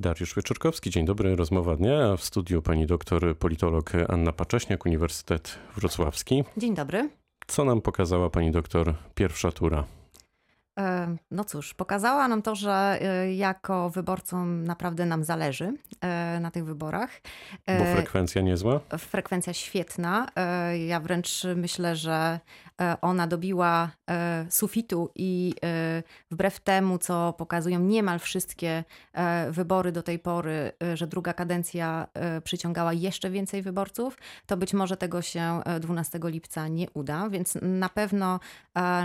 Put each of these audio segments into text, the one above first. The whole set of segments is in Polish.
Dariusz Wieczorkowski, dzień dobry, rozmowa dnia. W studiu pani doktor politolog Anna Pacześniak, Uniwersytet Wrocławski. Dzień dobry. Co nam pokazała pani doktor pierwsza tura? E, no cóż, pokazała nam to, że e, jako wyborcom naprawdę nam zależy e, na tych wyborach. Bo frekwencja niezła? Frekwencja świetna. Ja wręcz myślę, że ona dobiła sufitu i wbrew temu, co pokazują niemal wszystkie wybory do tej pory, że druga kadencja przyciągała jeszcze więcej wyborców, to być może tego się 12 lipca nie uda, więc na pewno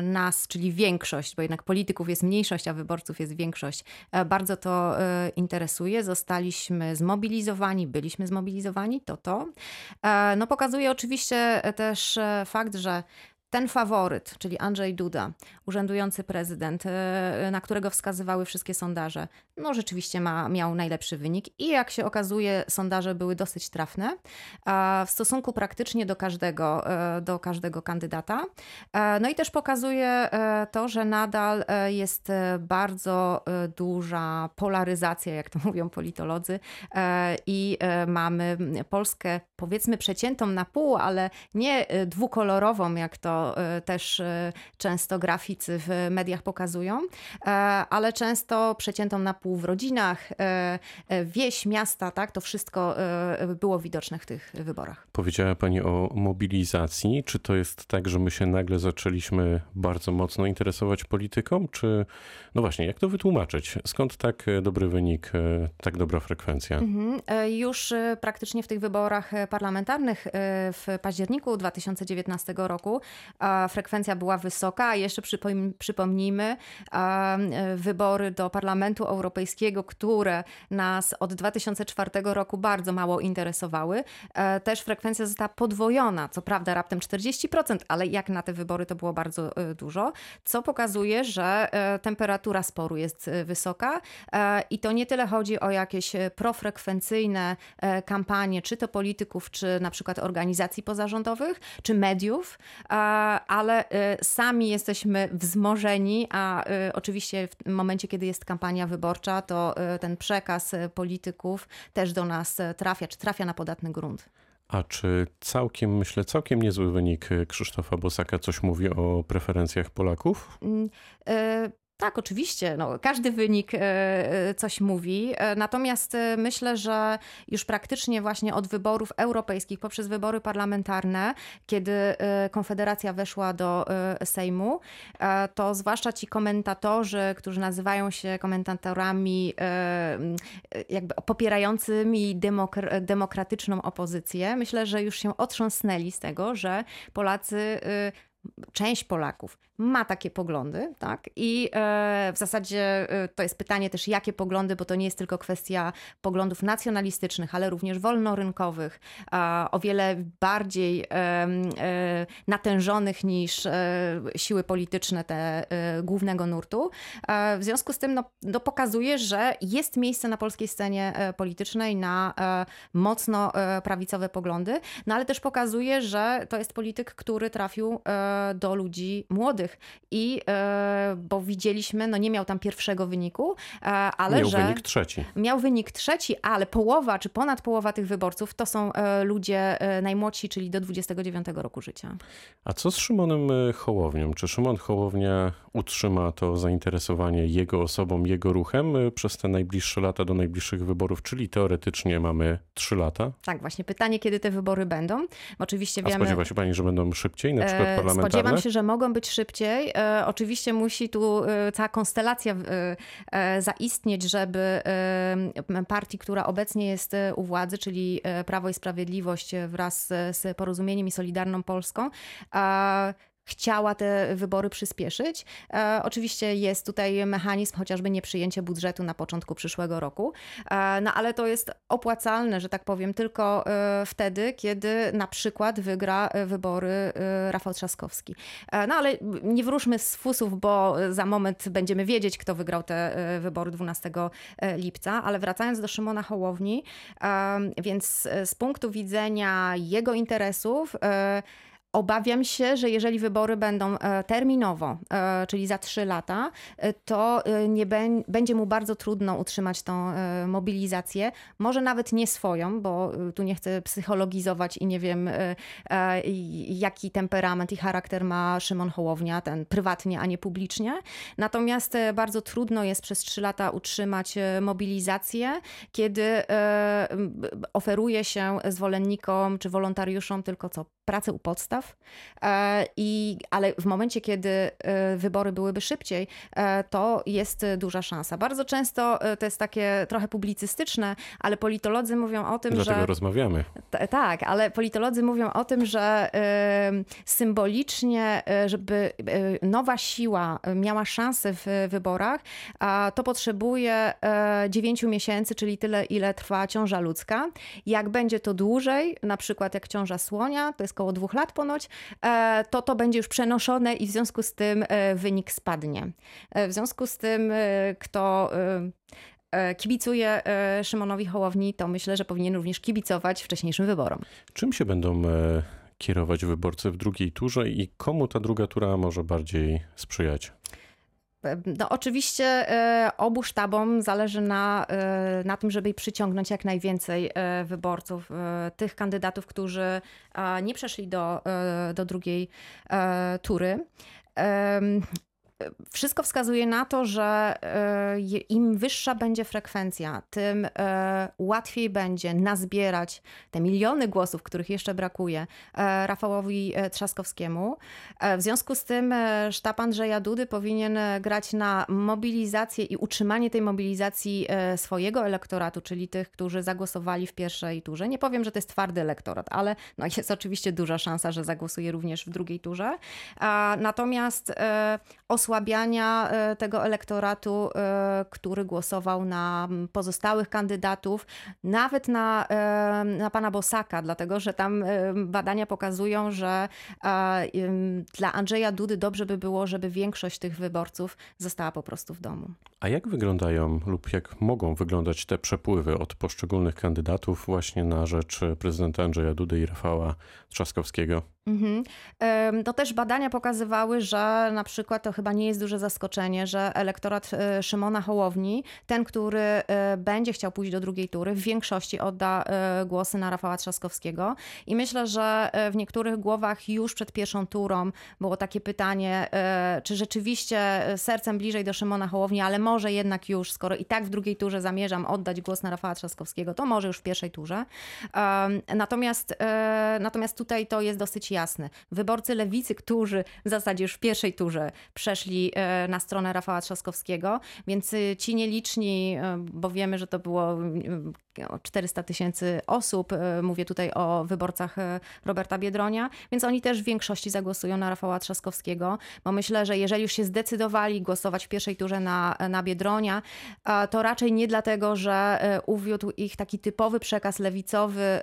nas, czyli większość, bo jednak polityków jest mniejszość, a wyborców jest większość. E, bardzo to e, interesuje. Zostaliśmy zmobilizowani, byliśmy zmobilizowani, to to. E, no pokazuje oczywiście też fakt, że ten faworyt, czyli Andrzej Duda, urzędujący prezydent, e, na którego wskazywały wszystkie sondaże, no rzeczywiście ma, miał najlepszy wynik i jak się okazuje, sondaże były dosyć trafne w stosunku praktycznie do każdego, e, do każdego kandydata. E, no i też pokazuje to, że nadal jest bardzo duża polaryzacja, jak to mówią politolodzy, i mamy Polskę powiedzmy przeciętą na pół, ale nie dwukolorową, jak to E, też e, często graficy w mediach pokazują, e, ale często przeciętą na pół w rodzinach, wieś, miasta, tak, to wszystko było widoczne w tych wyborach. Powiedziała Pani o mobilizacji. Czy to jest tak, że my się nagle zaczęliśmy bardzo mocno interesować polityką, czy no właśnie, jak to wytłumaczyć? Skąd tak dobry wynik, tak dobra frekwencja? Mhm. Już praktycznie w tych wyborach parlamentarnych w październiku 2019 roku frekwencja była wysoka, a jeszcze przypomnijmy wybory do Parlamentu Europejskiego, które nas od 2004 roku bardzo mało interesowały. E, też frekwencja została podwojona, co prawda raptem 40%, ale jak na te wybory to było bardzo e, dużo, co pokazuje, że e, temperatura sporu jest wysoka i to nie tyle chodzi o jakieś profrekwencyjne kampanie, czy to polityków, czy na przykład organizacji pozarządowych, czy mediów, ale y, sami jesteśmy wzmożeni, a y, oczywiście w momencie, kiedy jest kampania wyborcza, to y, ten przekaz polityków też do nas trafia, czy trafia na podatny grunt. A czy całkiem, myślę, całkiem niezły wynik Krzysztofa Bosaka coś mówi o preferencjach Polaków? Tak, oczywiście. No, każdy wynik e, e, coś mówi. E, natomiast myślę, że już praktycznie właśnie od wyborów europejskich poprzez wybory parlamentarne, kiedy Konfederacja weszła do Sejmu, to zwłaszcza ci komentatorzy, którzy nazywają się komentatorami jakby popierającymi demokratyczną opozycję, myślę, że już się otrząsnęli z tego, że Polacy część Polaków ma takie poglądy, tak? I e, w zasadzie e, to jest pytanie też, jakie poglądy, bo to nie jest tylko kwestia poglądów nacjonalistycznych, ale również wolnorynkowych, o wiele bardziej e, natężonych niż siły polityczne te głównego nurtu. W związku z tym no, no pokazuje, że jest miejsce na polskiej scenie politycznej na mocno prawicowe poglądy, no ale też pokazuje, że to jest polityk, który trafił do ludzi młodych i e, bo widzieliśmy, no nie miał tam pierwszego wyniku, e, ale miał że wynik trzeci. Miał wynik trzeci, ale połowa czy ponad połowa tych wyborców to są e, ludzie najmłodsi, czyli do 29 roku życia. A co z Szymonem Hołownią? Czy Szymon Hołownia utrzyma to zainteresowanie jego osobą, jego ruchem przez te najbliższe lata do najbliższych wyborów, czyli teoretycznie mamy trzy lata? Tak, właśnie pytanie, kiedy te wybory będą. Oczywiście wiemy... A spodziewa się pani, że będą szybciej, na przykład parlamentarne? Spodziewam się, że mogą być szybciej. E, oczywiście musi tu e, cała konstelacja e, zaistnieć, żeby partii, która obecnie jest u władzy, czyli Prawo i Sprawiedliwość wraz z Porozumieniem i Solidarną Polską, chciała te wybory przyspieszyć. E, oczywiście jest tutaj mechanizm chociażby nieprzyjęcie budżetu na początku przyszłego roku, e, no ale to jest opłacalne, że tak powiem, tylko e, wtedy, kiedy na przykład wygra e, wybory e, Rafał Trzaskowski. E, no ale nie wróżmy z fusów, bo za moment będziemy wiedzieć, kto wygrał te wybory 12 lipca, ale wracając do Szymona Hołowni, więc z punktu widzenia jego interesów, Obawiam się, że jeżeli wybory będą e, terminowo, e, czyli za trzy lata, e, to nie będzie mu bardzo trudno utrzymać tą mobilizację. Może nawet nie swoją, bo tu nie chcę psychologizować i nie wiem, jaki temperament i charakter ma Szymon Hołownia, ten prywatnie, a nie publicznie. Natomiast bardzo trudno jest przez trzy lata utrzymać mobilizację, kiedy oferuje się zwolennikom czy wolontariuszom tylko co pracę u podstaw, e, i, ale w momencie, kiedy e, wybory byłyby szybciej, e, to jest duża szansa. Bardzo często to jest takie trochę publicystyczne, ale politolodzy mówią o tym, Dlatego że... Dlatego rozmawiamy. tak, ale politolodzy mówią o tym, że symbolicznie, żeby nowa siła miała szansę w wyborach, to potrzebuje 9 miesięcy, czyli tyle, ile trwa ciąża ludzka. Jak będzie to dłużej, na przykład jak ciąża słonia, to jest około dwóch lat ponoć, e, to to będzie już przenoszone i w związku z tym e, wynik spadnie. E, w związku z tym, kto kibicuje Szymonowi Hołowni, to myślę, że powinien również kibicować wcześniejszym wyborom. Czym się będą kierować wyborcy w drugiej turze i komu ta druga tura może bardziej sprzyjać? No, oczywiście e, obu sztabom zależy na, e, na tym, żeby przyciągnąć jak najwięcej e, wyborców, tych kandydatów, którzy nie przeszli do, do drugiej tury wszystko wskazuje na to, że e, im wyższa będzie frekwencja, tym e, łatwiej będzie nazbierać te miliony głosów, których jeszcze brakuje, e, Rafałowi Trzaskowskiemu. W związku z tym sztab Andrzeja Dudy powinien grać na mobilizację i utrzymanie tej mobilizacji swojego elektoratu, czyli tych, którzy zagłosowali w pierwszej turze. Nie powiem, że to jest twardy elektorat, ale no jest oczywiście duża szansa, że zagłosuje również w drugiej turze. Natomiast osłabienie osłabiania e, tego elektoratu, e, który głosował na pozostałych kandydatów, nawet na, e, na pana Bosaka, dlatego że tam badania pokazują, że dla Andrzeja Dudy dobrze by było, żeby większość tych wyborców została po prostu w domu. A jak wyglądają lub jak mogą wyglądać te przepływy od poszczególnych kandydatów właśnie na rzecz prezydenta Andrzeja Dudy i Rafała Trzaskowskiego? Mhm. To też badania pokazywały, że na przykład to chyba nie jest duże zaskoczenie, że elektorat e, Szymona Hołowni, ten, który e, będzie chciał pójść do drugiej tury, w większości odda e, głosy na Rafała Trzaskowskiego. I myślę, że w niektórych głowach już przed pierwszą turą było takie pytanie, czy rzeczywiście sercem bliżej do Szymona Hołowni, ale może jednak już, skoro i tak w drugiej turze zamierzam oddać głos na Rafała Trzaskowskiego, to może już w pierwszej turze. Natomiast, natomiast tutaj to jest dosyć jasne. Wyborcy lewicy, którzy w zasadzie już w pierwszej turze przeszli e, na stronę Rafała Trzaskowskiego, więc y, ci nieliczni, e, bo wiemy, że to było 400 tysięcy osób, e, mówię tutaj o wyborcach Roberta Biedronia, więc oni też w większości zagłosują na Rafała Trzaskowskiego, bo myślę, że jeżeli już się zdecydowali głosować w pierwszej turze na, na Biedronia, to raczej nie dlatego, że uwiódł ich taki typowy przekaz lewicowy,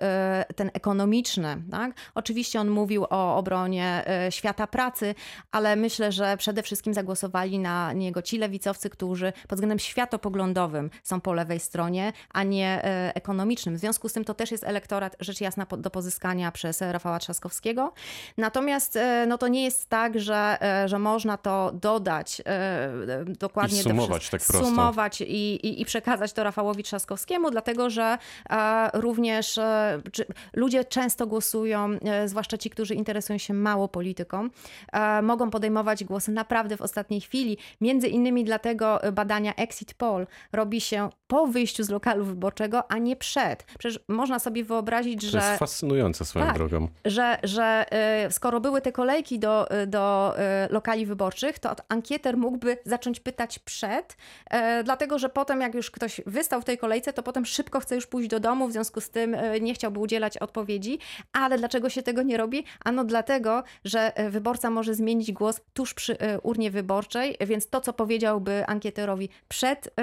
ten ekonomiczny. Tak? Oczywiście on mówił o obronie e, świata pracy, ale myślę, że przede wszystkim zagłosowali na niego ci lewicowcy, którzy pod względem światopoglądowym są po lewej stronie, a nie e, ekonomicznym. W związku z tym to też jest elektorat rzecz jasna do pozyskania przez Rafała Trzaskowskiego. Natomiast e, no to nie jest tak, że, że można to dodać dokładnie. I sumować tak prosto. Sumować i, i, i przekazać to Rafałowi Trzaskowskiemu, dlatego że również ludzie często głosują, zwłaszcza ci, którzy interesują się mało polityką, e, mogą podejmować głosy naprawdę w ostatniej chwili. Między innymi dlatego badania Exit Poll robi się po wyjściu z lokalu wyborczego, a nie przed. Przecież można sobie wyobrazić, to że... To jest fascynujące swoją tak, drogą. Że, że e, skoro były te kolejki do, do e, lokali wyborczych, to ankieter mógłby zacząć pytać przed, dlatego że potem jak już ktoś wystał w tej kolejce, to potem szybko chce już pójść do domu, w związku z tym nie chciałby udzielać odpowiedzi. Ale dlaczego się tego nie robi? Ano dlatego, że wyborca może zmienić głos tuż przy urnie wyborczej, więc to, co powiedziałby ankieterowi przed,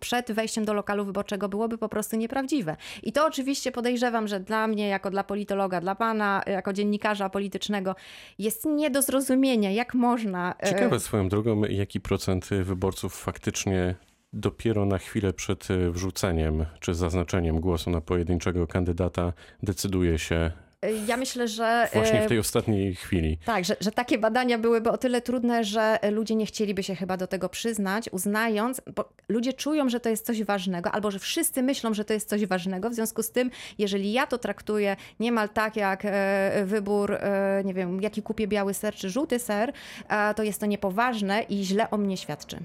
przed wejściem do lokalu wyborczego, byłoby po prostu nieprawdziwe. I to oczywiście podejrzewam, że dla mnie, jako dla politologa, dla pana, jako dziennikarza politycznego, jest nie do zrozumienia, jak można. E, Ciekawe swoją drogą, jaki procent wyborców faktycznie dopiero na chwilę przed wrzuceniem czy zaznaczeniem głosu na pojedynczego kandydata decyduje się Ja myślę, że. Właśnie w e, tej ostatniej chwili. Tak, że, że takie badania byłyby o tyle trudne, że ludzie nie chcieliby się chyba do tego przyznać, uznając, bo ludzie czują, że to jest coś ważnego, albo że wszyscy myślą, że to jest coś ważnego. W związku z tym, jeżeli ja to traktuję niemal tak jak e, wybór, e, nie wiem, jaki kupię biały ser czy żółty ser, to jest to niepoważne i źle o mnie świadczy.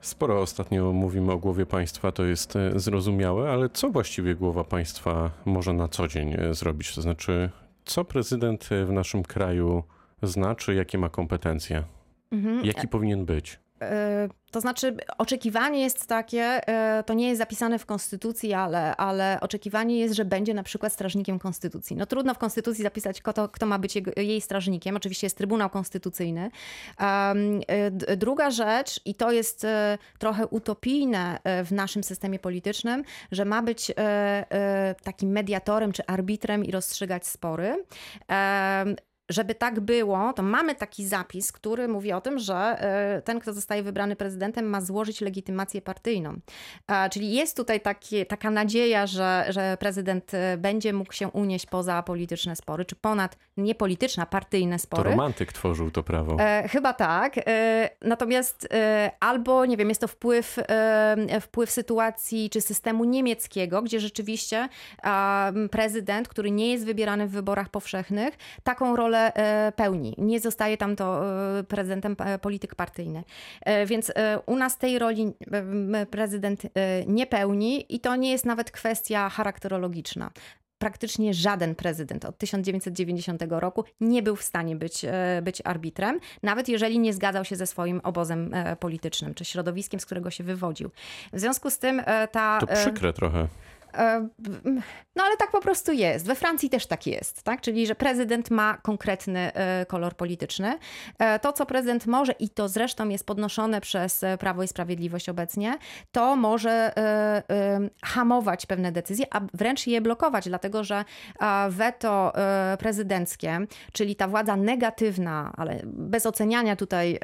Sporo ostatnio mówimy o głowie państwa, to jest e, zrozumiałe, ale co właściwie głowa państwa może na co dzień e, zrobić? To znaczy, co prezydent e, w naszym kraju znaczy, jakie ma kompetencje? Mhm. Jaki powinien być? E, To znaczy, oczekiwanie jest takie, e, to nie jest zapisane w konstytucji, ale, ale oczekiwanie jest, że będzie na przykład strażnikiem konstytucji. No trudno w konstytucji zapisać, kto, kto ma być jego, jej strażnikiem. Oczywiście jest Trybunał Konstytucyjny. E, Druga rzecz, i to jest trochę utopijne w naszym systemie politycznym, że ma być takim mediatorem czy arbitrem i rozstrzygać spory. Żeby tak było, to mamy taki zapis, który mówi o tym, że e, ten, kto zostaje wybrany prezydentem, ma złożyć legitymację partyjną. Czyli jest tutaj takie, taka nadzieja, że, że prezydent e, będzie mógł się unieść poza polityczne spory, czy ponad niepolityczne, partyjne To spory. romantyk tworzył to prawo. E, chyba tak. Natomiast albo, nie wiem, jest to wpływ, wpływ sytuacji czy systemu niemieckiego, gdzie rzeczywiście prezydent, który nie jest wybierany w wyborach powszechnych, taką rolę e, pełni. Nie zostaje tam to e, prezydentem e, polityk partyjny. Więc u nas tej roli prezydent nie pełni i to nie jest nawet kwestia charakterologiczna praktycznie żaden prezydent od 1990 roku nie był w stanie być, być arbitrem, nawet jeżeli nie zgadzał się ze swoim obozem politycznym czy środowiskiem, z którego się wywodził. W związku z tym ta. To przykre trochę. E, No ale tak po prostu jest. We Francji też tak jest, tak? Czyli, że prezydent ma konkretny e, kolor polityczny. E, To, co prezydent może, i to zresztą jest podnoszone przez Prawo i Sprawiedliwość obecnie, to może hamować pewne decyzje, a wręcz je blokować, dlatego że weto prezydenckie, czyli ta władza negatywna, ale bez oceniania tutaj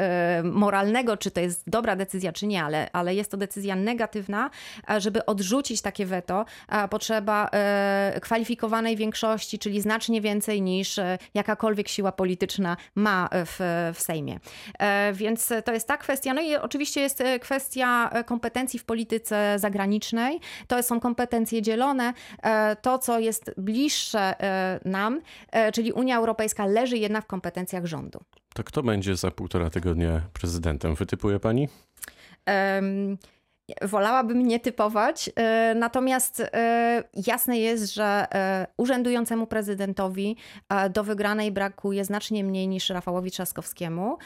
moralnego, czy to jest dobra decyzja, czy nie, ale, ale jest to decyzja negatywna, żeby odrzucić takie weto, potrzeba e, kwalifikowanej większości, czyli znacznie więcej niż e, jakakolwiek siła polityczna ma w, w Sejmie. E, Więc to jest ta kwestia. No i oczywiście jest e, kwestia e, kompetencji w polityce zagranicznej. To są kompetencje dzielone. E, To, co jest bliższe e, nam, e, czyli Unia Europejska, leży jednak w kompetencjach rządu. To kto będzie za półtora tygodnia prezydentem? Wytypuje pani? Em, Wolałabym nie typować, e, natomiast e, jasne jest, że e, urzędującemu prezydentowi do wygranej brakuje znacznie mniej niż Rafałowi Trzaskowskiemu,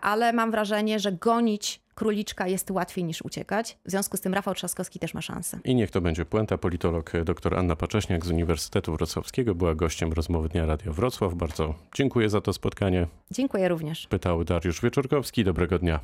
ale mam wrażenie, że gonić króliczka jest łatwiej niż uciekać. W związku z tym Rafał Trzaskowski też ma szansę. I niech to będzie puenta. Politolog dr Anna Pacześniak z Uniwersytetu Wrocławskiego była gościem rozmowy Dnia Radio Wrocław. Bardzo dziękuję za to spotkanie. Dziękuję również. Pytał Dariusz Wieczorkowski. Dobrego dnia.